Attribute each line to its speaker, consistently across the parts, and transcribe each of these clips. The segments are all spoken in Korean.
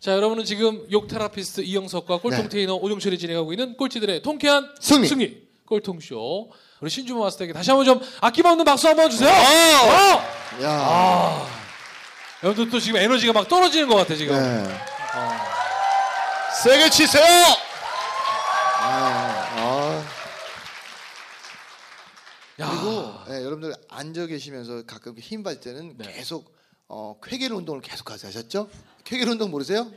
Speaker 1: 자, 여러분은 지금 욕 테라피스트 이영석과 꼴통
Speaker 2: 네.
Speaker 1: 테이너 오종철이 진행하고 있는 꼴찌들의 통쾌한
Speaker 2: 승리.
Speaker 1: 꼴통쇼. 우리 신주모 마스터에게 다시 한번 좀 아낌없는 박수 한번 주세요.
Speaker 2: 아!
Speaker 1: 어!
Speaker 2: 야.
Speaker 1: 아. 여러분들 또 지금 에너지가 막 떨어지는 것 같아 지금.
Speaker 2: 네.
Speaker 1: 어.
Speaker 2: 세게 치세요. 아, 아.
Speaker 1: 야.
Speaker 2: 그리고 네, 여러분들 앉아 계시면서 가끔 힘 빠질 때는
Speaker 1: 네.
Speaker 2: 계속 어, 쾌계를 운동을 계속 하세요. 아셨죠? 쾌계를 운동 모르세요?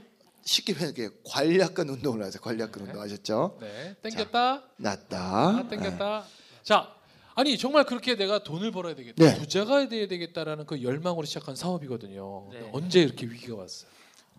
Speaker 2: 쉽게 표현할게요. 관략근 운동을 하세요. 관략근 운동 아셨죠?
Speaker 1: 네, 땡겼다.
Speaker 2: 낫다.
Speaker 1: 아, 땡겼다. 자, 아니 정말 그렇게 내가 돈을 벌어야 되겠다,
Speaker 2: 네.
Speaker 1: 부자가 돼야 되겠다라는 그 열망으로 시작한 사업이거든요.
Speaker 3: 네.
Speaker 1: 언제 이렇게 위기가 왔어요?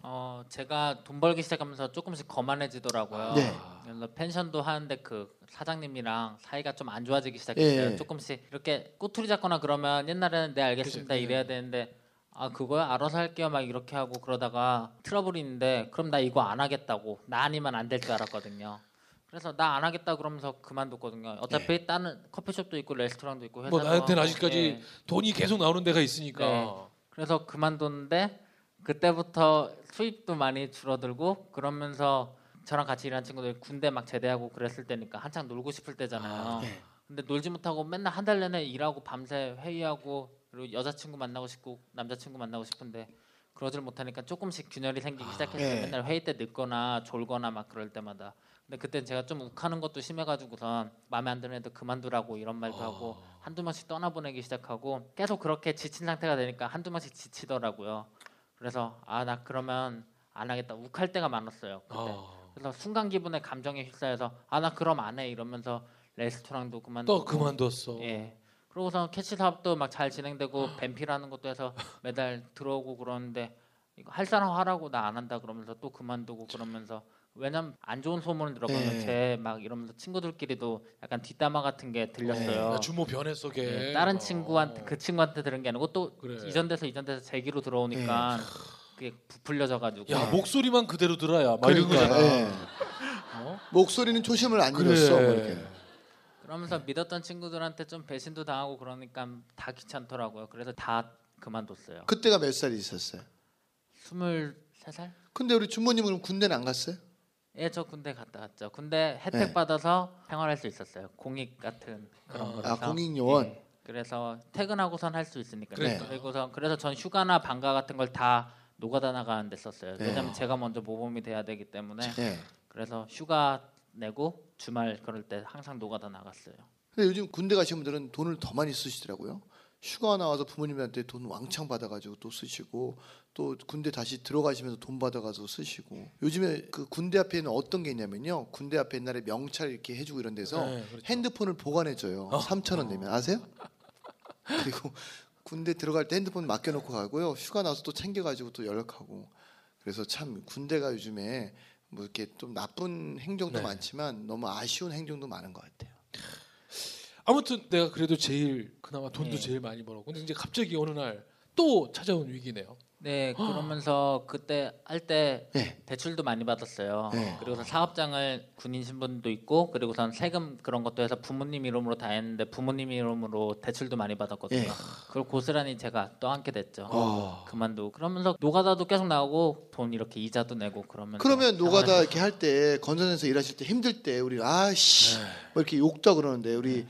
Speaker 3: 어 제가 돈 벌기 시작하면서 조금씩 거만해지더라고요.
Speaker 2: 네.
Speaker 3: 그래서 펜션도 하는데 그 사장님이랑 사이가 좀 안 좋아지기 시작했어요.
Speaker 2: 예.
Speaker 3: 조금씩 이렇게 꼬투리 잡거나 그러면 옛날에는 네 알겠습니다
Speaker 1: 그치, 네.
Speaker 3: 이래야 되는데 아 그거요 알아서 할게요 막 이렇게 하고 그러다가 트러블이 있는데 그럼 나 이거 안 하겠다고 나 아니면 안 될 줄 알았거든요. 그래서 나 안 하겠다 그러면서 그만뒀거든요. 어차피 다른 커피숍도 있고 레스토랑도 있고 회사도
Speaker 1: 뭐 나한테는 아직까지
Speaker 3: 예.
Speaker 1: 돈이 계속 나오는 데가 있으니까.
Speaker 3: 네. 그래서 그만뒀는데 그때부터 수입도 많이 줄어들고 그러면서 저랑 같이 일하는 친구들 군대 막 제대하고 그랬을 때니까 한창 놀고 싶을 때잖아요.
Speaker 2: 네.
Speaker 3: 근데 놀지 못하고 맨날 한 달 내내 일하고 밤새 회의하고 그리고 여자친구 만나고 싶고 남자친구 만나고 싶은데 그러질 못하니까 조금씩 균열이 생기기 시작했어요.
Speaker 2: 네.
Speaker 3: 맨날 회의 때 늦거나 졸거나 막 그럴 때마다. 근데 그때 제가 좀 욱하는 것도 심해가지고선 마음에 안 드는 애들 그만두라고 이런 말도 하고 한두 명씩 떠나보내기 시작하고 계속 그렇게 지친 상태가 되니까 한두 명씩 지치더라고요. 그래서 아 나 그러면 안 하겠다 욱할 때가 많았어요. 그때.
Speaker 1: 아,
Speaker 3: 그래서 순간 기분에 감정에 휩싸여서 아 나 그럼 안 해 이러면서 레스토랑도 그만
Speaker 1: 또 그만뒀어.
Speaker 3: 예. 그러고서 캐치 사업도 막 잘 진행되고 뱀피라는 것도 해서 매달 들어오고 그러는데 이거 할 사람 하라고 나 안 한다 그러면서 또 그만두고 그러면서 왜냐면 안 좋은 소문을 들어가면
Speaker 2: 네.
Speaker 3: 제막 이러면서 친구들끼리도 약간 뒷담화 같은 게 들렸어요.
Speaker 1: 야, 주모 변해 속에
Speaker 3: 예, 다른
Speaker 1: 어.
Speaker 3: 친구한테 그 친구한테 들은 게 아니고 또
Speaker 1: 그래.
Speaker 3: 이전돼서 이전돼서 제기로 들어오니까 그게 부풀려져 가지고
Speaker 1: 야 목소리만 그대로 들어야 막 이런
Speaker 2: 그러니까,
Speaker 1: 거잖아.
Speaker 2: 예.
Speaker 1: 어?
Speaker 2: 목소리는 초심을 안
Speaker 1: 그래.
Speaker 2: 잃었어. 뭐 이렇게.
Speaker 3: 그러면서 믿었던 친구들한테 좀 배신도 당하고 그러니까 다 귀찮더라고요. 그래서 다 그만뒀어요.
Speaker 2: 그때가 몇 살이 있었어요?
Speaker 3: 23살?
Speaker 2: 근데 우리 주모님은 군대는 안 갔어요?
Speaker 3: 예, 저 군대 갔다 왔죠. 군대 혜택
Speaker 2: 네.
Speaker 3: 받아서 생활할 수 있었어요. 공익 같은 그런
Speaker 1: 아,
Speaker 3: 거라서.
Speaker 2: 공익 요원.
Speaker 3: 예, 그래서 퇴근하고선 할 수 있으니까.
Speaker 2: 네.
Speaker 3: 그리고서 그래서 전 휴가나 방과 같은 걸 다 노가다 나가는 데 썼어요.
Speaker 2: 네.
Speaker 3: 왜냐면 제가 먼저 모범이 돼야 되기 때문에.
Speaker 2: 예.
Speaker 3: 그래서 휴가 내고 주말 그럴 때 항상 노가다 나갔어요.
Speaker 2: 근데 요즘 군대 가신 분들은 돈을 더 많이 쓰시더라고요. 휴가 나와서 부모님한테 돈 왕창 받아가지고 또 쓰시고 또 군대 다시 들어가시면서 돈 받아가서 쓰시고 요즘에 그 군대 앞에는 어떤 게 있냐면요 군대 앞에 옛날에 명찰 이렇게 해주고 이런 데서
Speaker 1: 네, 그렇죠.
Speaker 2: 핸드폰을 보관해줘요 3천 원 내면 아세요? 그리고 군대 들어갈 때 핸드폰 맡겨놓고 가고요 휴가 나서 또 챙겨가지고 또 연락하고 그래서 참 군대가 요즘에 뭐 이렇게 좀 나쁜 행정도
Speaker 1: 네.
Speaker 2: 많지만 너무 아쉬운 행정도 많은 것 같아요.
Speaker 1: 아무튼 내가 그래도 제일 그나마 돈도
Speaker 3: 예.
Speaker 1: 제일 많이 벌었고 근데 이제 갑자기 어느 날 또 찾아온 위기네요.
Speaker 3: 네, 그러면서 그때 할 때
Speaker 2: 네.
Speaker 3: 대출도 많이 받았어요.
Speaker 2: 네.
Speaker 3: 그리고서 사업장을 군인 신분도 있고 그리고선 세금 그런 것도 해서 부모님 이름으로 다 했는데 부모님 이름으로 대출도 많이 받았거든요.
Speaker 2: 예.
Speaker 3: 그걸 고스란히 제가 떠안게 됐죠.
Speaker 2: 어.
Speaker 3: 그만두고 그러면서 노가다도 계속 나오고 돈 이렇게 이자도 내고 그러면서
Speaker 2: 그러면 노가다 이렇게 할 때 건설에서 일하실 때 힘들 때 우리 아씨
Speaker 1: 네.
Speaker 2: 뭐 이렇게 욕도 그러는데 우리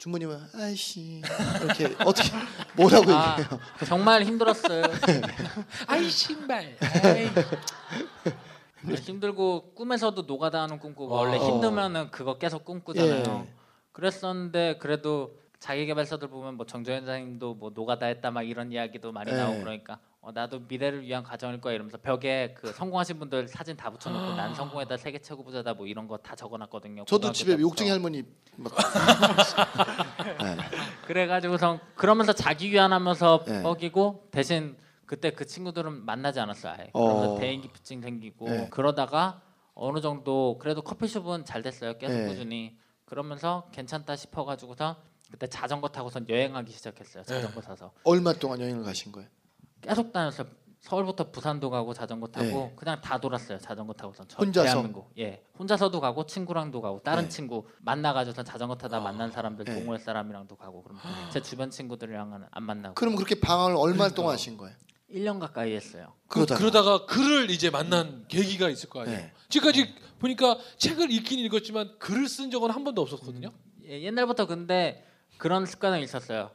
Speaker 2: 주모님은 아이씨 이렇게 어떻게 뭐라고
Speaker 3: 아,
Speaker 2: 얘기해요?
Speaker 3: 정말 힘들었어요.
Speaker 1: 아이 신발. 아이.
Speaker 3: 아, 힘들고 꿈에서도 노가다 하는 꿈 꾸고
Speaker 1: 와.
Speaker 3: 원래 힘들면은 그거 계속 꿈꾸잖아요.
Speaker 2: 예.
Speaker 3: 그랬었는데 그래도 자기 개발서들 보면 뭐 정조현 장님도 뭐 노가다 했다 막 이런 이야기도 많이
Speaker 2: 예.
Speaker 3: 나오고 그러니까 어, 나도 미래를 위한 과정일 거야 이러면서 벽에 그 성공하신 분들 사진 다 붙여놓고 난 성공했다 세계 최고 부자다 뭐 이런 거 다 적어놨거든요.
Speaker 2: 저도 집에
Speaker 3: 때부터.
Speaker 2: 욕쟁이 할머니 막 네.
Speaker 3: 그래가지고선 그러면서 자기 위안하면서
Speaker 2: 예.
Speaker 3: 뻐기고 대신 그때 그 친구들은 만나지 않았어요. 아예.
Speaker 2: 어.
Speaker 3: 그러면서 대인 기피증 생기고
Speaker 2: 예.
Speaker 3: 그러다가 어느 정도 그래도 커피숍은 잘 됐어요. 계속
Speaker 2: 네.
Speaker 3: 꾸준히 그러면서 괜찮다 싶어가지고서 그때 자전거 타고선 여행하기 시작했어요. 자전거 사서
Speaker 2: 얼마 동안 여행을 가신 거예요?
Speaker 3: 계속 다녔어요. 서울부터 부산도 가고 자전거 타고
Speaker 2: 네.
Speaker 3: 그냥 다 돌았어요. 자전거 타고선 저,
Speaker 2: 혼자서?
Speaker 3: 대한민국. 예, 혼자서도 가고 친구랑도 가고 다른
Speaker 2: 네.
Speaker 3: 친구 만나 가지고서 자전거 타다 만난 사람들
Speaker 2: 네.
Speaker 3: 동호회 사람이랑도 가고 그럼 제 주변 친구들이랑은 안 만나고.
Speaker 2: 그럼 그렇게 방황을 얼마 동안 하신 거예요?
Speaker 3: 1년 가까이 했어요.
Speaker 1: 그,
Speaker 2: 그러다가.
Speaker 1: 그러다가 글을 이제 만난 계기가 있을 거 아니에요.
Speaker 2: 네.
Speaker 1: 지금까지 보니까 책을 읽긴 읽었지만 글을 쓴 적은 한 번도 없었거든요.
Speaker 3: 예, 옛날부터 근데 그런 습관은 있었어요.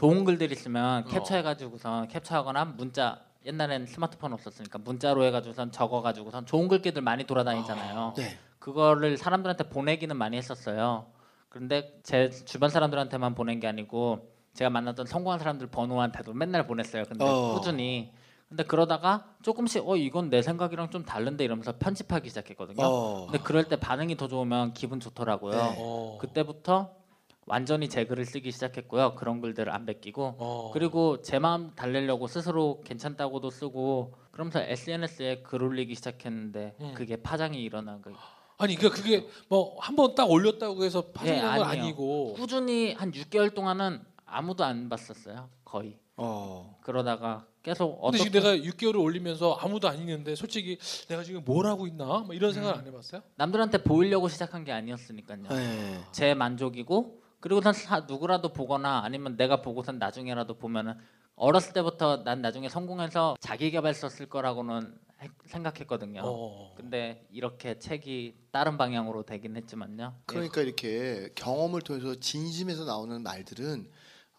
Speaker 3: 좋은 글들
Speaker 1: 어.
Speaker 3: 있으면 캡처해가지고선 캡처하거나 문자 옛날엔 스마트폰 없었으니까 문자로 해가지고선 적어가지고선 좋은 글귀들 많이 돌아다니잖아요.
Speaker 2: 네.
Speaker 3: 그거를 사람들한테 보내기는 많이 했었어요. 그런데 제 주변 사람들한테만 보낸 게 아니고 제가 만났던 성공한 사람들 번호한테도 맨날 보냈어요. 근데
Speaker 2: 어.
Speaker 3: 꾸준히. 근데 그러다가 조금씩 어 이건 내 생각이랑 좀 다른데 이러면서 편집하기 시작했거든요.
Speaker 2: 어.
Speaker 3: 근데 그럴 때 반응이 더 좋으면 기분 좋더라고요.
Speaker 2: 네.
Speaker 1: 어.
Speaker 3: 그때부터 완전히 제 글을 쓰기 시작했고요. 그런 글들을 안 베끼고
Speaker 1: 어.
Speaker 3: 그리고 제 마음 달래려고 스스로 괜찮다고도 쓰고 그러면서 SNS에 글 올리기 시작했는데
Speaker 1: 음.
Speaker 3: 그게 파장이 일어난 거예요.
Speaker 1: 아니 그러니까 그게 뭐 한 번 딱 올렸다고 해서 파생한 건
Speaker 3: 아니에요.
Speaker 1: 아니고
Speaker 3: 꾸준히 한 6개월 동안은 아무도 안 봤었어요. 거의.
Speaker 2: 어.
Speaker 3: 그러다가 계속
Speaker 1: 근데 지금 내가 6개월을 올리면서 아무도 안 읽는데 솔직히 내가 지금 뭘 하고 있나 뭐 이런 생각 안 해봤어요?
Speaker 3: 남들한테 보이려고 시작한 게 아니었으니까요.
Speaker 2: 네.
Speaker 3: 제 만족이고 그리고선 사- 누구라도 보거나 아니면 내가 보고선 나중에라도 보면은 어렸을 때부터 난 나중에 성공해서 자기 개발서 쓸 거라고는 해- 생각했거든요.
Speaker 1: 어.
Speaker 3: 근데 이렇게 책이 다른 방향으로 되긴 했지만요.
Speaker 2: 그러니까 이렇게 경험을 통해서 진심에서 나오는 말들은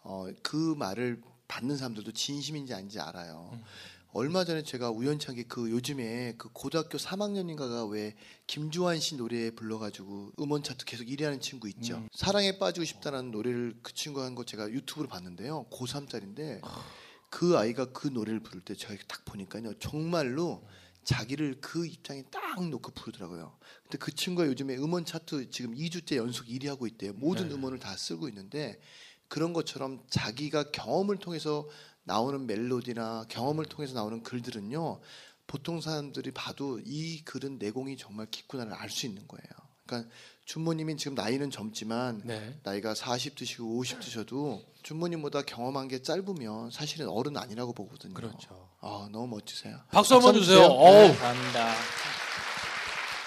Speaker 2: 어, 그 말을 받는 사람들도 진심인지 아닌지 알아요.
Speaker 1: 음.
Speaker 2: 얼마 전에 제가 우연찮게 그 요즘에 그 고등학교 3학년인가가 왜 김주환 씨 노래 불러가지고 음원 차트 계속 1위 하는 친구 있죠.
Speaker 1: 음.
Speaker 2: 사랑에 빠지고 싶다는 노래를 그 친구가 한 거 제가 유튜브로 봤는데요. 고3짜리인데 그 아이가 그 노래를 부를 때 제가 딱 보니까요. 정말로 자기를 그 입장에 딱 놓고 부르더라고요. 근데 그 친구가 요즘에 음원 차트 지금 2주째 연속 1위 하고 있대요. 모든
Speaker 1: 네.
Speaker 2: 음원을 다 쓰고 있는데 그런 것처럼 자기가 경험을 통해서 나오는 멜로디나 경험을 통해서 나오는 글들은요. 보통 사람들이 봐도 이 글은 내공이 정말 깊구나를 알 수 있는 거예요. 그러니까 준모님이 지금 나이는 젊지만
Speaker 1: 네.
Speaker 2: 나이가 40 드시고 50 드셔도 준모님보다 경험한 게 짧으면 사실은 어른 아니라고 보거든요.
Speaker 1: 그렇죠.
Speaker 2: 아, 너무 멋지세요.
Speaker 1: 박수 한번
Speaker 2: 박수
Speaker 1: 주세요.
Speaker 2: 주세요.
Speaker 1: 어우.
Speaker 3: 감사합니다.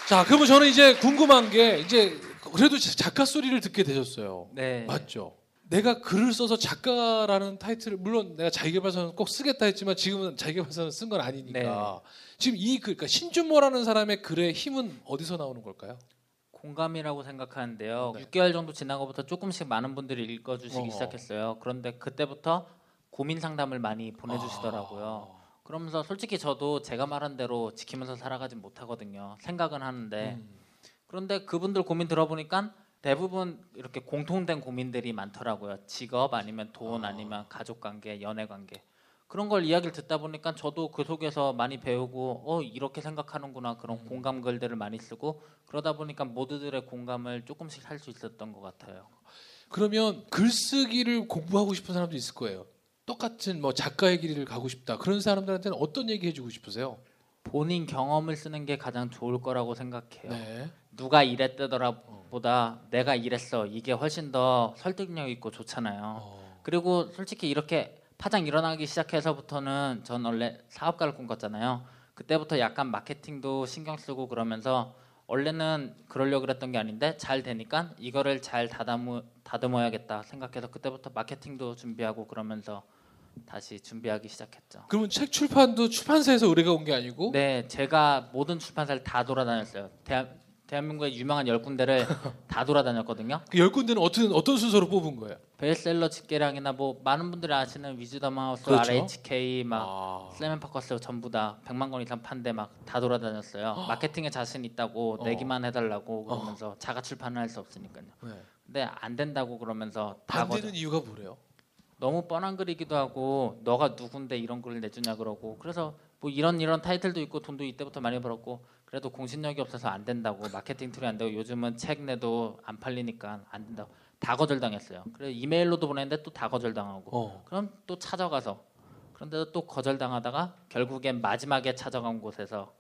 Speaker 1: 자, 그러면 저는 이제 궁금한 게 이제 그래도 작가 소리를 듣게 되셨어요.
Speaker 3: 네.
Speaker 1: 맞죠? 내가 글을 써서 작가라는 타이틀을 물론 내가 자기계발서는 꼭 쓰겠다 했지만 지금은 자기계발서는 쓴 건 아니니까 지금 이 글, 그러니까 신준모라는 사람의 글의 힘은 어디서 나오는 걸까요?
Speaker 3: 공감이라고 생각하는데요.
Speaker 1: 네.
Speaker 3: 6개월 정도 지나고부터 조금씩 많은 분들이 읽어주시기
Speaker 1: 어허.
Speaker 3: 시작했어요. 그런데 그때부터 고민 상담을 많이 보내주시더라고요.
Speaker 1: 아.
Speaker 3: 그러면서 솔직히 저도 제가 말한 대로 지키면서 살아가진 못하거든요. 생각은 하는데
Speaker 1: 음.
Speaker 3: 그런데 그분들 고민 들어보니까 대부분 이렇게 공통된 고민들이 많더라고요. 직업 아니면 돈
Speaker 1: 아.
Speaker 3: 아니면 가족 관계, 연애 관계. 그런 걸 이야기를 듣다 보니까 저도 그 속에서 많이 배우고 어 이렇게 생각하는구나 그런
Speaker 1: 음.
Speaker 3: 공감 글들을 많이 쓰고 그러다 보니까 모두들의 공감을 조금씩 살수 있었던 것 같아요.
Speaker 1: 그러면 글쓰기를 공부하고 싶은 사람도 있을 거예요. 똑같은 뭐 작가의 길을 가고 싶다. 그런 사람들한테는 어떤 얘기 해주고 싶으세요?
Speaker 3: 본인 경험을 쓰는 게 가장 좋을 거라고 생각해요.
Speaker 1: 네.
Speaker 3: 누가 이랬더라 보다 내가 이랬어 이게 훨씬 더 설득력 있고 좋잖아요.
Speaker 1: 어.
Speaker 3: 그리고 솔직히 이렇게 파장 일어나기 시작해서부터는 전 원래 사업가를 꿈꿨잖아요. 그때부터 약간 마케팅도 신경 쓰고 그러면서 원래는 그러려고 그랬던 게 아닌데 잘 되니까 이거를 잘 다듬어, 다듬어야겠다 생각해서 그때부터 마케팅도 준비하고 그러면서 다시 준비하기 시작했죠.
Speaker 1: 그러면 책 출판도 출판사에서 의뢰가 온 게 아니고
Speaker 3: 네, 제가 모든 출판사를 다 돌아다녔어요. 대한, 대한민국의 유명한 열 군데를 다 돌아다녔거든요.
Speaker 1: 그 열 군데는 어떤 어떤 순서로 뽑은 거예요?
Speaker 3: 베스트셀러 집계량이나 뭐 많은 분들이 아시는 위즈덤 하우스,
Speaker 1: 그렇죠.
Speaker 3: RHK 막
Speaker 1: 아.
Speaker 3: 슬램앤파커스 전부 다 100만 권 이상 판대 막 다 돌아다녔어요. 마케팅에 자신 있다고
Speaker 1: 어.
Speaker 3: 내기만 해달라고 그러면서 자가 출판을 할 수 없으니까요.
Speaker 1: 네.
Speaker 3: 근데 안 된다고 그러면서 다
Speaker 1: 안. 되는 이유가 뭐래요?
Speaker 3: 너무 뻔한 글이기도 하고 너가 누군데 이런 글을 내주냐 그러고 그래서 뭐 이런 이런 타이틀도 있고 돈도 이때부터 많이 벌었고 그래도 공신력이 없어서 안 된다고 마케팅 tool이 안 되고 요즘은 책 내도 안 팔리니까 안 된다고 다 거절당했어요. 그래 이메일로도 보냈는데 또 다 거절당하고
Speaker 1: 어.
Speaker 3: 그럼 또 찾아가서 그런데도 또 거절당하다가 결국엔 마지막에 찾아간 곳에서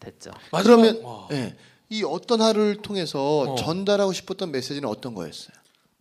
Speaker 3: 됐죠.
Speaker 2: 그러면
Speaker 1: 와.
Speaker 2: 예, 이 어떤 하루를 통해서
Speaker 1: 어.
Speaker 2: 전달하고 싶었던 메시지는 어떤 거였어요?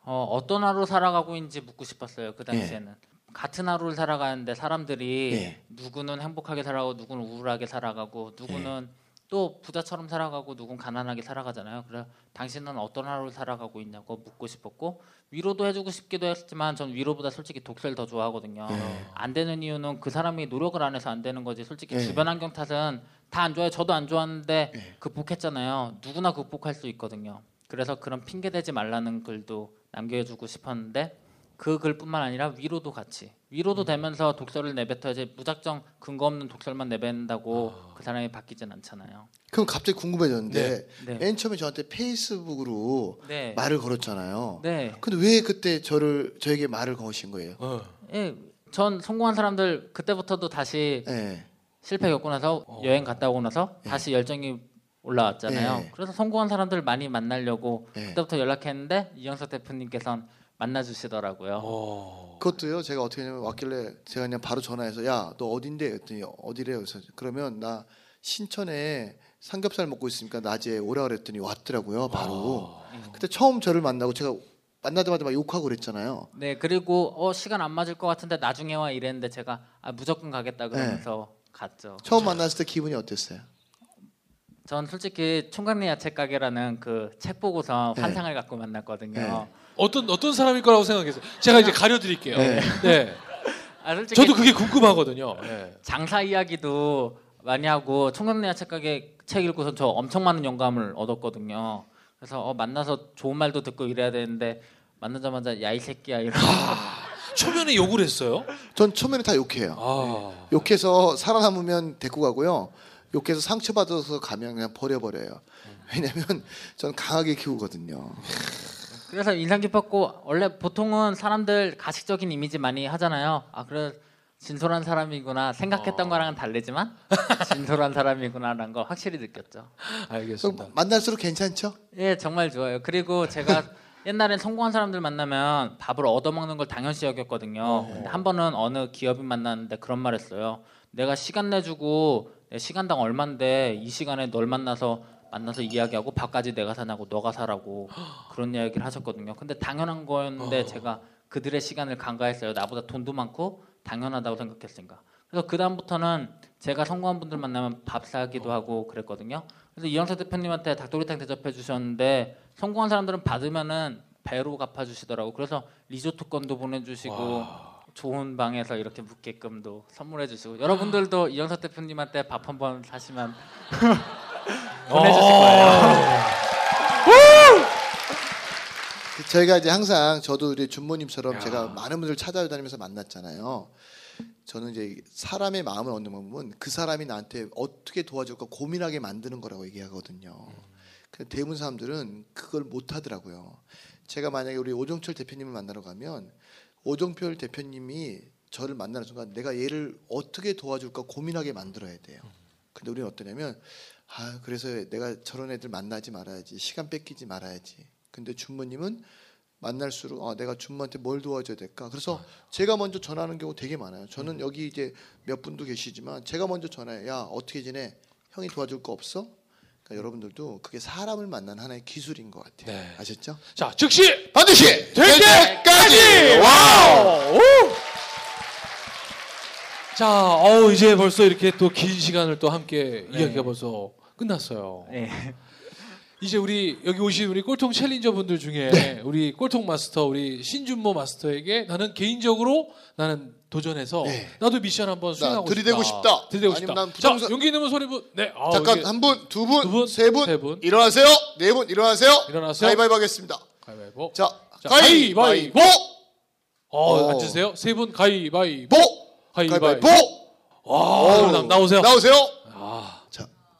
Speaker 3: 어, 어떤 하루 살아가고 있는지 묻고 싶었어요. 그
Speaker 2: 예.
Speaker 3: 당시에는 같은 하루를 살아가는데 사람들이
Speaker 2: 예.
Speaker 3: 누구는 행복하게 살아가고 누구는 우울하게 살아가고 누구는
Speaker 2: 예.
Speaker 3: 또 부자처럼 살아가고 누군 가난하게 살아가잖아요. 그래 당신은 어떤 하루를 살아가고 있냐고 묻고 싶었고 위로도 해주고 싶기도 했지만 전 위로보다 솔직히 독서를 더 좋아하거든요.
Speaker 2: 예.
Speaker 3: 안 되는 이유는 그 사람이 노력을 안 해서 안 되는 거지. 솔직히
Speaker 2: 예.
Speaker 3: 주변 환경 탓은 다 안 좋아요. 저도 안 좋았는데
Speaker 2: 예.
Speaker 3: 극복했잖아요. 누구나 극복할 수 있거든요. 그래서 그런 핑계 대지 말라는 글도 남겨주고 싶었는데 그 글뿐만 아니라 위로도 같이 위로도 되면서 독서를 내뱉어야지 무작정 근거 없는 독설만 내뱉는다고 그 사람이 바뀌진 않잖아요.
Speaker 2: 그럼 갑자기 궁금해졌는데
Speaker 3: 네.
Speaker 2: 맨 처음에 저한테 페이스북으로
Speaker 3: 네.
Speaker 2: 말을 걸었잖아요.
Speaker 3: 네.
Speaker 2: 근데 왜 그때 저를 저에게 말을 거신 거예요?
Speaker 1: 어.
Speaker 3: 예. 전 성공한 사람들 그때부터도 다시
Speaker 2: 예.
Speaker 3: 실패 겪고 나서
Speaker 1: 어.
Speaker 3: 여행 갔다 오고 나서 다시 열정이 올라왔잖아요.
Speaker 2: 예.
Speaker 3: 그래서 성공한 사람들 많이 만나려고
Speaker 2: 예.
Speaker 3: 그때부터 연락했는데 이영석 대표님께서는 만나 주시더라고요.
Speaker 1: 어.
Speaker 2: 그것도요. 제가 어떻게 하냐면 왔길래 제가 그냥 바로 전화해서 야 너 어딘데? 했더니 어디래요? 그래서 그러면 나 신천에 삼겹살 먹고 있으니까 낮에 오라 그랬더니 왔더라고요. 바로. 그때 처음 저를 만나고 제가 만나자마자 막 욕하고 그랬잖아요.
Speaker 3: 네 그리고 어 시간 안 맞을 것 같은데 나중에 와 이랬는데 제가 아, 무조건 가겠다 그러면서 갔죠.
Speaker 2: 처음 만났을 때 기분이 어땠어요?
Speaker 3: 전 솔직히 총각내 야채 가게라는 그 책 보고서
Speaker 2: 네.
Speaker 3: 환상을 갖고 만났거든요.
Speaker 2: 네.
Speaker 1: 어떤 어떤 사람일 거라고 생각했어요. 제가 이제 가려드릴게요.
Speaker 2: 네.
Speaker 1: 네.
Speaker 3: 아 솔직히
Speaker 1: 저도 그게 궁금하거든요. 네.
Speaker 3: 장사 이야기도 많이 하고 총각내 야채 가게 책 읽고서 저 엄청 많은 영감을 얻었거든요. 그래서 어, 만나서 좋은 말도 듣고 이래야 되는데 만나자마자 야 이 새끼야 이런
Speaker 1: 초면에 욕을 했어요.
Speaker 2: 전 처음에는 다 욕해요.
Speaker 1: 아.
Speaker 2: 욕해서 살아남으면 데리고 가고요. 욕해서 상처받아서 가면 그냥 버려버려요. 왜냐면 전 강하게 키우거든요.
Speaker 3: 그래서 인상 깊었고 원래 보통은 사람들 가식적인 이미지 많이 하잖아요. 아 그래 진솔한 사람이구나 생각했던
Speaker 1: 어.
Speaker 3: 거랑은 다르지만 진솔한 사람이구나라는 걸 확실히 느꼈죠.
Speaker 1: 알겠습니다.
Speaker 2: 만날수록 괜찮죠?
Speaker 3: 예 정말 좋아요. 그리고 제가 옛날엔 성공한 사람들 만나면 밥을 얻어먹는 걸 당연시 여겼거든요. 근데 한 번은 어느 기업인 만났는데 그런 말했어요. 내가 시간 내주고 내 시간당 얼만데 이 시간에 널 만나서 만나서 이야기하고 밥까지 내가 사냐고 너가 사라고 그런 이야기를 하셨거든요. 근데 당연한 거였는데 제가 그들의 시간을 간과했어요. 나보다 돈도 많고 당연하다고 생각했으니까. 그래서 그 다음부터는 제가 성공한 분들 만나면 밥 사기도 하고 그랬거든요. 그래서 이영석 대표님한테 닭도리탕 대접해 주셨는데 성공한 사람들은 받으면은 배로 갚아 주시더라고. 그래서 리조트권도 보내주시고 좋은 방에서 이렇게 묵게끔도 선물해 주시고 여러분들도 이영석 대표님한테 밥 한번 사시면 보내주실 거예요.
Speaker 2: 저희가 이제 항상 저도 우리 준모님처럼
Speaker 1: 야.
Speaker 2: 제가 많은 분들 찾아다니면서 만났잖아요. 저는 이제 사람의 마음을 얻는 방법은 그 사람이 나한테 어떻게 도와줄까 고민하게 만드는 거라고 얘기하거든요. 근데 대부분 사람들은 그걸 못 하더라고요. 제가 만약에 우리 오종철 대표님을 만나러 가면 오종철 대표님이 저를 만나는 순간 내가 얘를 어떻게 도와줄까 고민하게 만들어야 돼요. 근데 우리는 어떠냐면 아 그래서 내가 저런 애들 만나지 말아야지 시간 뺏기지 말아야지. 근데 준모님은 만날수록 아, 내가 준모한테 뭘 도와줘야 될까? 그래서 제가 먼저 전화하는 경우 되게 많아요. 저는 여기 이제 몇 분도 계시지만 제가 먼저 전화해. 야 어떻게 지내? 형이 도와줄 거 없어? 그러니까 여러분들도 그게 사람을 만나는 하나의 기술인 것 같아요.
Speaker 1: 네.
Speaker 2: 아셨죠?
Speaker 1: 자, 즉시
Speaker 2: 반드시
Speaker 1: 될 때까지! 와우! 자, 어우, 이제 벌써 이렇게 또 긴 시간을 또 함께
Speaker 3: 네.
Speaker 1: 이야기가 벌써 끝났어요.
Speaker 3: 네.
Speaker 1: 이제 우리 여기 오신 우리 꼴통 챌린저 분들 중에
Speaker 2: 네.
Speaker 1: 우리 꼴통 마스터 우리 신준모 마스터에게 나는 개인적으로 나는 도전해서
Speaker 2: 네.
Speaker 1: 나도 미션 한번 수행하고
Speaker 2: 들이대고 싶다.
Speaker 1: 들이대고
Speaker 2: 아니면
Speaker 1: 싶다.
Speaker 2: 난
Speaker 1: 자,
Speaker 2: 부정선-
Speaker 1: 용기 있는 분 소리 분. 네. 아,
Speaker 2: 잠깐
Speaker 1: 이게
Speaker 2: 한 분, 두 분,
Speaker 1: 두 분,
Speaker 2: 세 분,
Speaker 1: 세 분.
Speaker 2: 일어나세요. 네 분 일어나세요.
Speaker 1: 일어나세요.
Speaker 2: 가위바위보 하겠습니다.
Speaker 1: 가위바위보.
Speaker 2: 자,
Speaker 1: 자,
Speaker 2: 가위바위보.
Speaker 1: 어,
Speaker 2: 어.
Speaker 1: 앉으세요. 세 분 가위바위보.
Speaker 2: 보.
Speaker 1: 가위바위보.
Speaker 2: 가위바위보.
Speaker 1: 와, 나, 나오세요.
Speaker 2: 나오세요.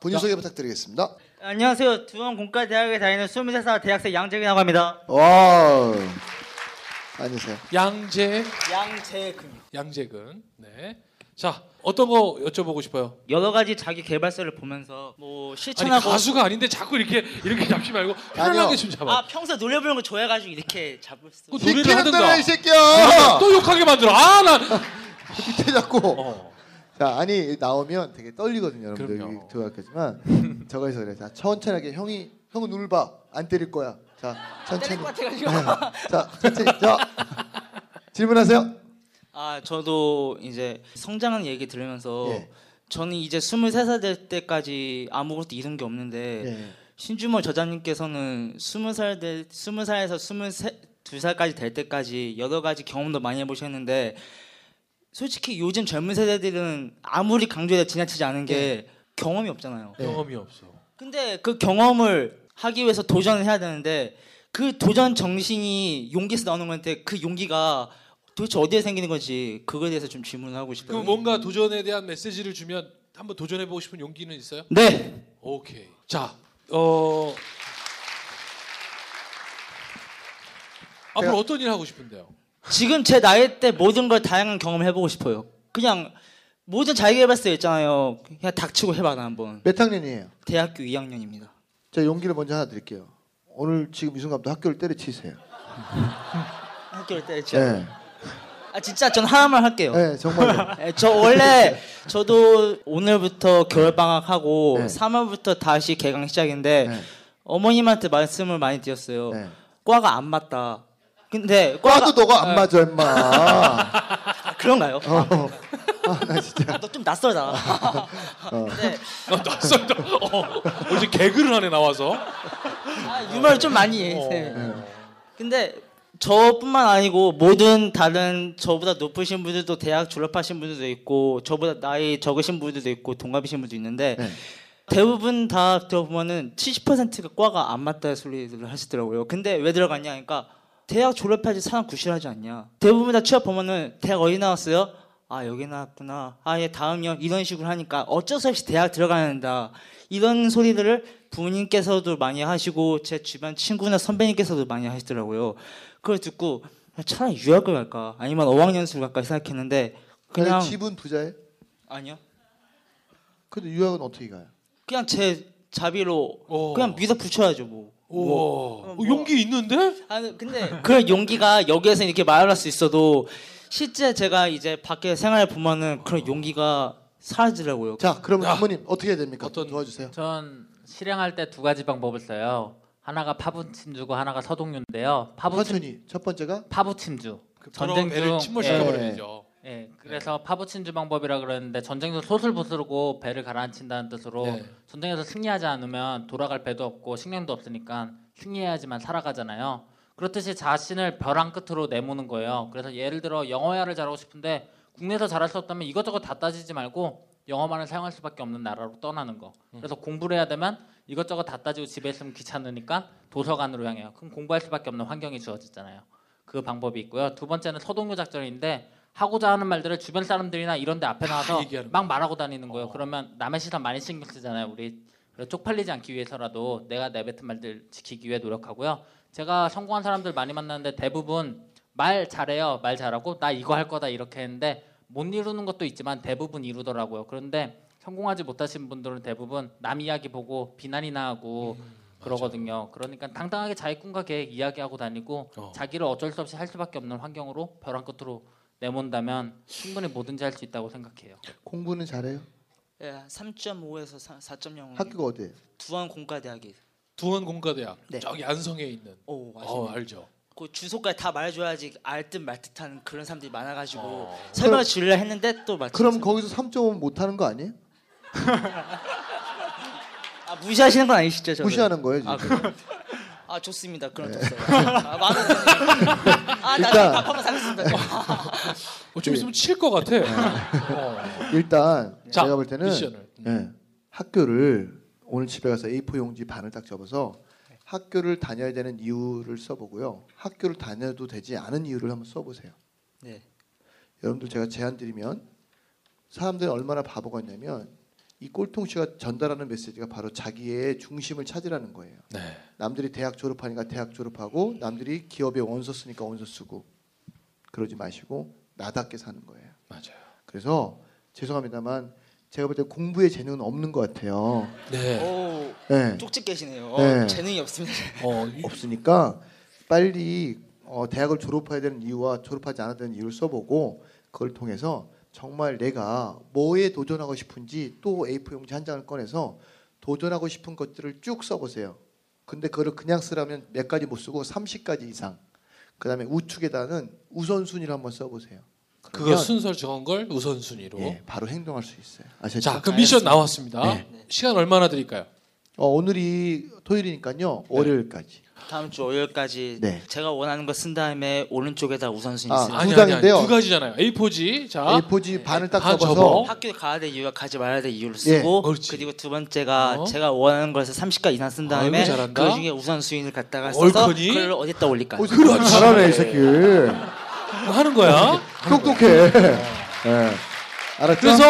Speaker 2: 본인 소개 부탁드리겠습니다.
Speaker 4: 안녕하세요. 두원 공과대학에 다니는 23살 대학생 양재근이라고 합니다.
Speaker 2: 와. 앉으세요.
Speaker 1: 양재
Speaker 4: 양재근.
Speaker 1: 양재근. 네. 자, 어떤 거 여쭤보고 싶어요?
Speaker 4: 여러 가지 자기 개발서를 보면서 뭐
Speaker 1: 아니
Speaker 4: 실천하고
Speaker 1: 가수가 아닌데 자꾸 이렇게 이렇게 잡지 말고 편하게 좀 잡아.
Speaker 4: 아 평소 노래 부르는 거 좋아해가지고 이렇게 잡을 수.
Speaker 1: 그 노래를
Speaker 2: 시키는
Speaker 1: 하든가.
Speaker 2: 이 새끼야.
Speaker 1: 또 욕하게 만들어. 아, 나.
Speaker 2: 밑에 잡고.
Speaker 1: 어.
Speaker 2: 자 아니 나오면 되게 떨리거든요 여러분들
Speaker 1: 그럼요.
Speaker 2: 여기 들어갔겠지만 저거 해서 그래 자 천천하게 형이 형은 눈을 봐 안 때릴 거야 자 천천히
Speaker 4: 같아가지고.
Speaker 2: 네. 자 천천히 자 질문하세요
Speaker 4: 아 저도 이제 성장한 얘기 들으면서
Speaker 2: 예.
Speaker 4: 저는 이제 23살 될 때까지 아무것도 이룬 게 없는데
Speaker 2: 예.
Speaker 4: 신주모 저자님께서는 20살 될 20살에서 22살까지 될 때까지 여러 가지 경험도 많이 해보셨는데 솔직히 요즘 젊은 세대들은 아무리 강조해도 지나치지 않은 게 경험이 없잖아요.
Speaker 2: 네.
Speaker 1: 경험이 없어.
Speaker 4: 근데 그 경험을 하기 위해서 도전을 해야 되는데 그 도전 정신이 용기에서 나오는 건데 그 용기가 도대체 어디에 생기는 건지 그거에 대해서 좀 질문을 하고 싶어요.
Speaker 1: 그럼 뭔가 도전에 대한 메시지를 주면 한번 도전해 보고 싶은 용기는 있어요?
Speaker 4: 네.
Speaker 1: 오케이. 자, 어 앞으로 어떤 일 하고 싶은데요?
Speaker 4: 지금 제 나이 때 모든 걸 다양한 경험을 해보고 싶어요. 그냥 모든 자기개발서 있잖아요. 그냥 닥치고 해봐라 한번.
Speaker 2: 몇 학년이에요
Speaker 4: 대학교 2학년입니다.
Speaker 2: 자 용기를 먼저 하나 드릴게요 오늘 지금 이 순간부터 학교를 때려치세요
Speaker 4: 학교를 때렸죠.
Speaker 2: 네.
Speaker 4: 아 진짜 전 하나만 할게요.
Speaker 2: 네 정말로
Speaker 4: 예, 저 원래 저도 오늘부터 겨울 방학하고
Speaker 2: 네.
Speaker 4: 3월부터 다시 개강 시작인데
Speaker 2: 네.
Speaker 4: 어머님한테 말씀을 많이 드렸어요.
Speaker 2: 네.
Speaker 4: 과가 안 맞다. 근데
Speaker 2: 과도 너가 안 맞아 임마
Speaker 4: 아, 그런가요?
Speaker 2: 어. 아, 나 진짜
Speaker 4: 너 좀 낯설다.
Speaker 2: 어.
Speaker 4: 근데
Speaker 1: 어, 낯설다. 어, 어제 개그를 하네 나와서.
Speaker 4: 아, 유머를 좀 많이 해. 네.
Speaker 1: 어.
Speaker 4: 근데 저뿐만 아니고 모든 다른 저보다 높으신 분들도 대학 졸업하신 분들도 있고 저보다 나이 적으신 분들도 있고 동갑이신 분도 있는데
Speaker 2: 네.
Speaker 4: 대부분 다 들어보면은 70%가 과가 안 맞다 소리를 하시더라고요. 근데 왜 들어갔냐 그러니까 대학 졸업해야지 사람 구실하지 않냐. 대부분 다 취업 보면은 대학 어디 나왔어요? 아 여기 나왔구나. 아예 다음이요. 이런 식으로 하니까 어쩔 수 없이 대학 들어가야 된다. 이런 소리들을 부모님께서도 많이 하시고 제 주변 친구나 선배님께서도 많이 하시더라고요. 그걸 듣고 차라리 유학을 갈까 아니면 어학연수를 갈까 생각했는데
Speaker 2: 그냥 집은 부자예요?
Speaker 4: 아니요.
Speaker 2: 근데 유학은 어떻게 가요?
Speaker 4: 그냥 제 자비로
Speaker 1: 어.
Speaker 4: 그냥 믿어 붙여야죠 뭐.
Speaker 1: 오,
Speaker 4: 뭐,
Speaker 1: 어, 용기 있는데?
Speaker 4: 아니 근데 그런 용기가 여기에서 이렇게 말할 수 있어도 실제 제가 이제 밖에 생활을 보면은 그런 용기가 사라지더라고요.
Speaker 2: 자 그러면
Speaker 1: 야.
Speaker 2: 부모님 어떻게 해야 됩니까?
Speaker 1: 어떤-
Speaker 2: 도와주세요.
Speaker 3: 전 실행할 때 두 가지 방법을 써요. 하나가 파부침주고 하나가 서동유인데요. 파부침
Speaker 2: 천천히 첫 번째가
Speaker 3: 파부침주.
Speaker 1: 전쟁
Speaker 3: 전쟁
Speaker 1: 배를
Speaker 3: 중
Speaker 1: 침몰시켜
Speaker 2: 예.
Speaker 1: 버리죠.
Speaker 3: 예, 그래서 파부침주 방법이라 그러는데 전쟁 중 솥을 부수고 배를 가라앉힌다는 뜻으로
Speaker 1: 네.
Speaker 3: 전쟁에서 승리하지 않으면 돌아갈 배도 없고 식량도 없으니까 승리해야지만 살아가잖아요. 그렇듯이 자신을 벼랑 끝으로 내모는 거예요. 그래서 예를 들어 영어야를 잘하고 싶은데 국내에서 잘할 수 없다면 이것저것 다 따지지 말고 영어만을 사용할 수밖에 없는 나라로 떠나는 거. 그래서 공부를 해야 되면 이것저것 다 따지고 집에 있으면 귀찮으니까 도서관으로 향해요. 그럼 공부할 수밖에 없는 환경이 주어지잖아요. 그 방법이 있고요. 두 번째는 서동요 작전인데 하고자 하는 말들을 주변 사람들이나 이런 데 앞에 나와서 막 말하고 다니는 거예요.
Speaker 1: 어.
Speaker 3: 그러면 남의 시선 많이 신경 쓰잖아요. 우리 쪽팔리지 않기 위해서라도 내가 내뱉은 말들 지키기 위해 노력하고요. 제가 성공한 사람들 많이 만났는데 대부분 말 잘해요. 말 잘하고 나 이거 할 거다 이렇게 했는데 못 이루는 것도 있지만 대부분 이루더라고요. 그런데 성공하지 못하신 분들은 대부분 남 이야기 보고 비난이나 하고
Speaker 1: 음,
Speaker 3: 그러거든요. 그러니까 당당하게 자기 꿈과 계획 이야기하고 다니고
Speaker 1: 어.
Speaker 3: 자기를 어쩔 수 없이 할 수밖에 없는 환경으로 벼랑 끝으로 내몬다면 충분히 뭐든지 할 수 있다고 생각해요.
Speaker 2: 공부는 잘해요?
Speaker 4: 예, 3.5에서 4.0
Speaker 2: 학교가 어디예요?
Speaker 4: 두원 공과대학이.
Speaker 1: 두원 공과대학
Speaker 4: 네.
Speaker 1: 저기 안성에 있는.
Speaker 4: 오
Speaker 1: 어 알죠.
Speaker 4: 그 주소까지 다 말해줘야지 알듯 말듯한 그런 사람들이 많아가지고
Speaker 1: 어.
Speaker 4: 설명을 주려 했는데 또 맞.
Speaker 2: 그럼 거기서 3.5 못하는 거 아니에요?
Speaker 4: 아, 무시하시는 건 아니시죠? 저를?
Speaker 2: 무시하는 거예요 지금.
Speaker 4: 아? 아 좋습니다. 그럼 됐어요. 아, 많은 아
Speaker 2: 일단-
Speaker 4: 밥 한번 사겠습니다.
Speaker 1: 어, 좀 있으면 칠 것 같아. 어.
Speaker 2: 일단
Speaker 1: 자,
Speaker 2: 제가 볼 때는
Speaker 1: 미션을.
Speaker 2: 예, 학교를 오늘 집에 가서 A4 용지 반을 딱 접어서 학교를 다녀야 되는 이유를 써보고요. 학교를 다녀도 되지 않은 이유를 한번 써보세요.
Speaker 4: 네.
Speaker 2: 여러분들 제가 제안 드리면 사람들이 얼마나 바보가 있냐면 이 꼴통 씨가 전달하는 메시지가 바로 자기의 중심을 찾으라는 거예요.
Speaker 1: 네.
Speaker 2: 남들이 대학 졸업하니까 대학 졸업하고 남들이 기업에 원서 쓰니까 원서 쓰고 그러지 마시고 나답게 사는 거예요.
Speaker 1: 맞아요.
Speaker 2: 그래서 죄송합니다만 제가 볼 때 공부에 재능은 없는 것 같아요.
Speaker 1: 네.
Speaker 4: 오
Speaker 2: 네.
Speaker 4: 쪽집 계시네요.
Speaker 2: 네.
Speaker 4: 재능이 없습니다.
Speaker 1: 어, 이-
Speaker 2: 없으니까 빨리 어, 대학을 졸업해야 되는 이유와 졸업하지 않아야 되는 이유를 써보고 그걸 통해서 정말 내가 뭐에 도전하고 싶은지 또 A4 용지 한 장을 꺼내서 도전하고 싶은 것들을 쭉 써보세요. 근데 그거를 그냥 쓰라면 몇 가지 못 쓰고 30가지 이상. 그 다음에 우측에다는 우선순위를 한번 써보세요.
Speaker 1: 그거
Speaker 2: 그러면
Speaker 1: 순서 정한 걸 우선순위로.
Speaker 2: 예, 바로 행동할 수 있어요. 아셨죠?
Speaker 1: 자, 그럼 미션 나왔습니다.
Speaker 2: 네.
Speaker 1: 시간 얼마나 드릴까요?
Speaker 2: 어, 오늘이 토요일이니까요. 월요일까지.
Speaker 4: 다음 주 월요일까지
Speaker 2: 네.
Speaker 4: 제가 원하는 거 쓴 다음에 오른쪽에다 우선순위
Speaker 2: 아,
Speaker 4: 쓰는
Speaker 2: 두
Speaker 1: 아니,
Speaker 2: 장인데요.
Speaker 1: 아니, 두 가지잖아요. A4지. 자,
Speaker 2: A4지 반을 딱
Speaker 1: 반
Speaker 2: 접어서
Speaker 1: 접어.
Speaker 4: 학교 가야 될 이유와 가지 말아야 될 이유를
Speaker 2: 예,
Speaker 4: 쓰고
Speaker 1: 그렇지.
Speaker 4: 그리고 두 번째가
Speaker 1: 어?
Speaker 4: 제가 원하는 거에서 30가 이상 쓴 다음에
Speaker 1: 아이고, 잘한다.
Speaker 4: 그 중에 우선순위를 갖다가 써서
Speaker 1: 옳거니?
Speaker 4: 그걸 어디다 올릴까
Speaker 2: 어, 그렇지. 잘하네 이 새끼.
Speaker 1: 하는 거야.
Speaker 2: 똑똑해. 예. 알았죠?
Speaker 1: 그래서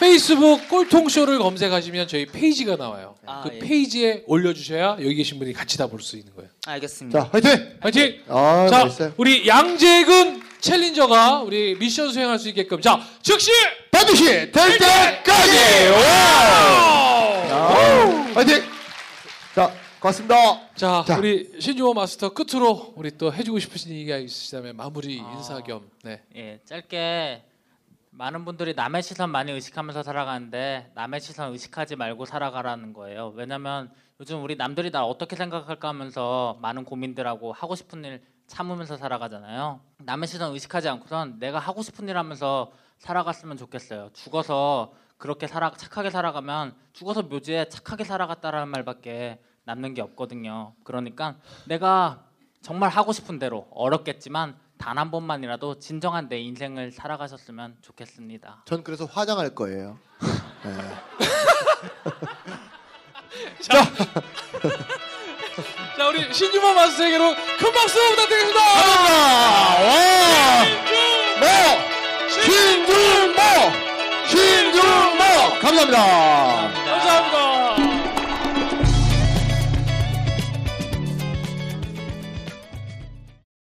Speaker 1: 페이스북 꼴통쇼를 검색하시면 저희 페이지가 나와요.
Speaker 4: 아,
Speaker 1: 그
Speaker 4: 예.
Speaker 1: 페이지에 올려주셔야 여기 계신 분이 같이 다 볼 수 있는 거예요.
Speaker 4: 알겠습니다
Speaker 2: 자, 화이팅!
Speaker 1: 파이팅!
Speaker 2: 아,
Speaker 1: 자,
Speaker 2: 멋있어요.
Speaker 1: 우리 양재근 챌린저가 우리 미션 수행할 수 있게끔 자, 즉시
Speaker 2: 반드시 될 때까지! 와! 화이팅! 자, 고맙습니다.
Speaker 1: 자,
Speaker 2: 자.
Speaker 1: 우리 신주호 마스터 끝으로 우리 또 해주고 싶으신 얘기가 있으시다면 마무리
Speaker 3: 아.
Speaker 1: 인사 겸. 네.
Speaker 3: 예, 짧게 많은 분들이 남의 시선 많이 의식하면서 살아가는데 남의 시선 의식하지 말고 살아가라는 거예요. 왜냐면 요즘 우리 남들이 나 어떻게 생각할까 하면서 많은 고민들하고 하고 싶은 일 참으면서 살아가잖아요. 남의 시선 의식하지 않고선 내가 하고 싶은 일 하면서 살아갔으면 좋겠어요. 죽어서 그렇게 살아 착하게 살아가면 죽어서 묘지에 착하게 살아갔다라는 말밖에 남는 게 없거든요. 그러니까 내가 정말 하고 싶은 대로 어렵겠지만 단 한 번만이라도 진정한 내 인생을 살아가셨으면 좋겠습니다.
Speaker 2: 전 그래서 화장할 거예요. 예.
Speaker 1: 자, 우리 신주호 마스터에게로 큰 박수 부탁드리겠습니다.
Speaker 2: 와! 뭐! 신중모! 신중모! 감사합니다.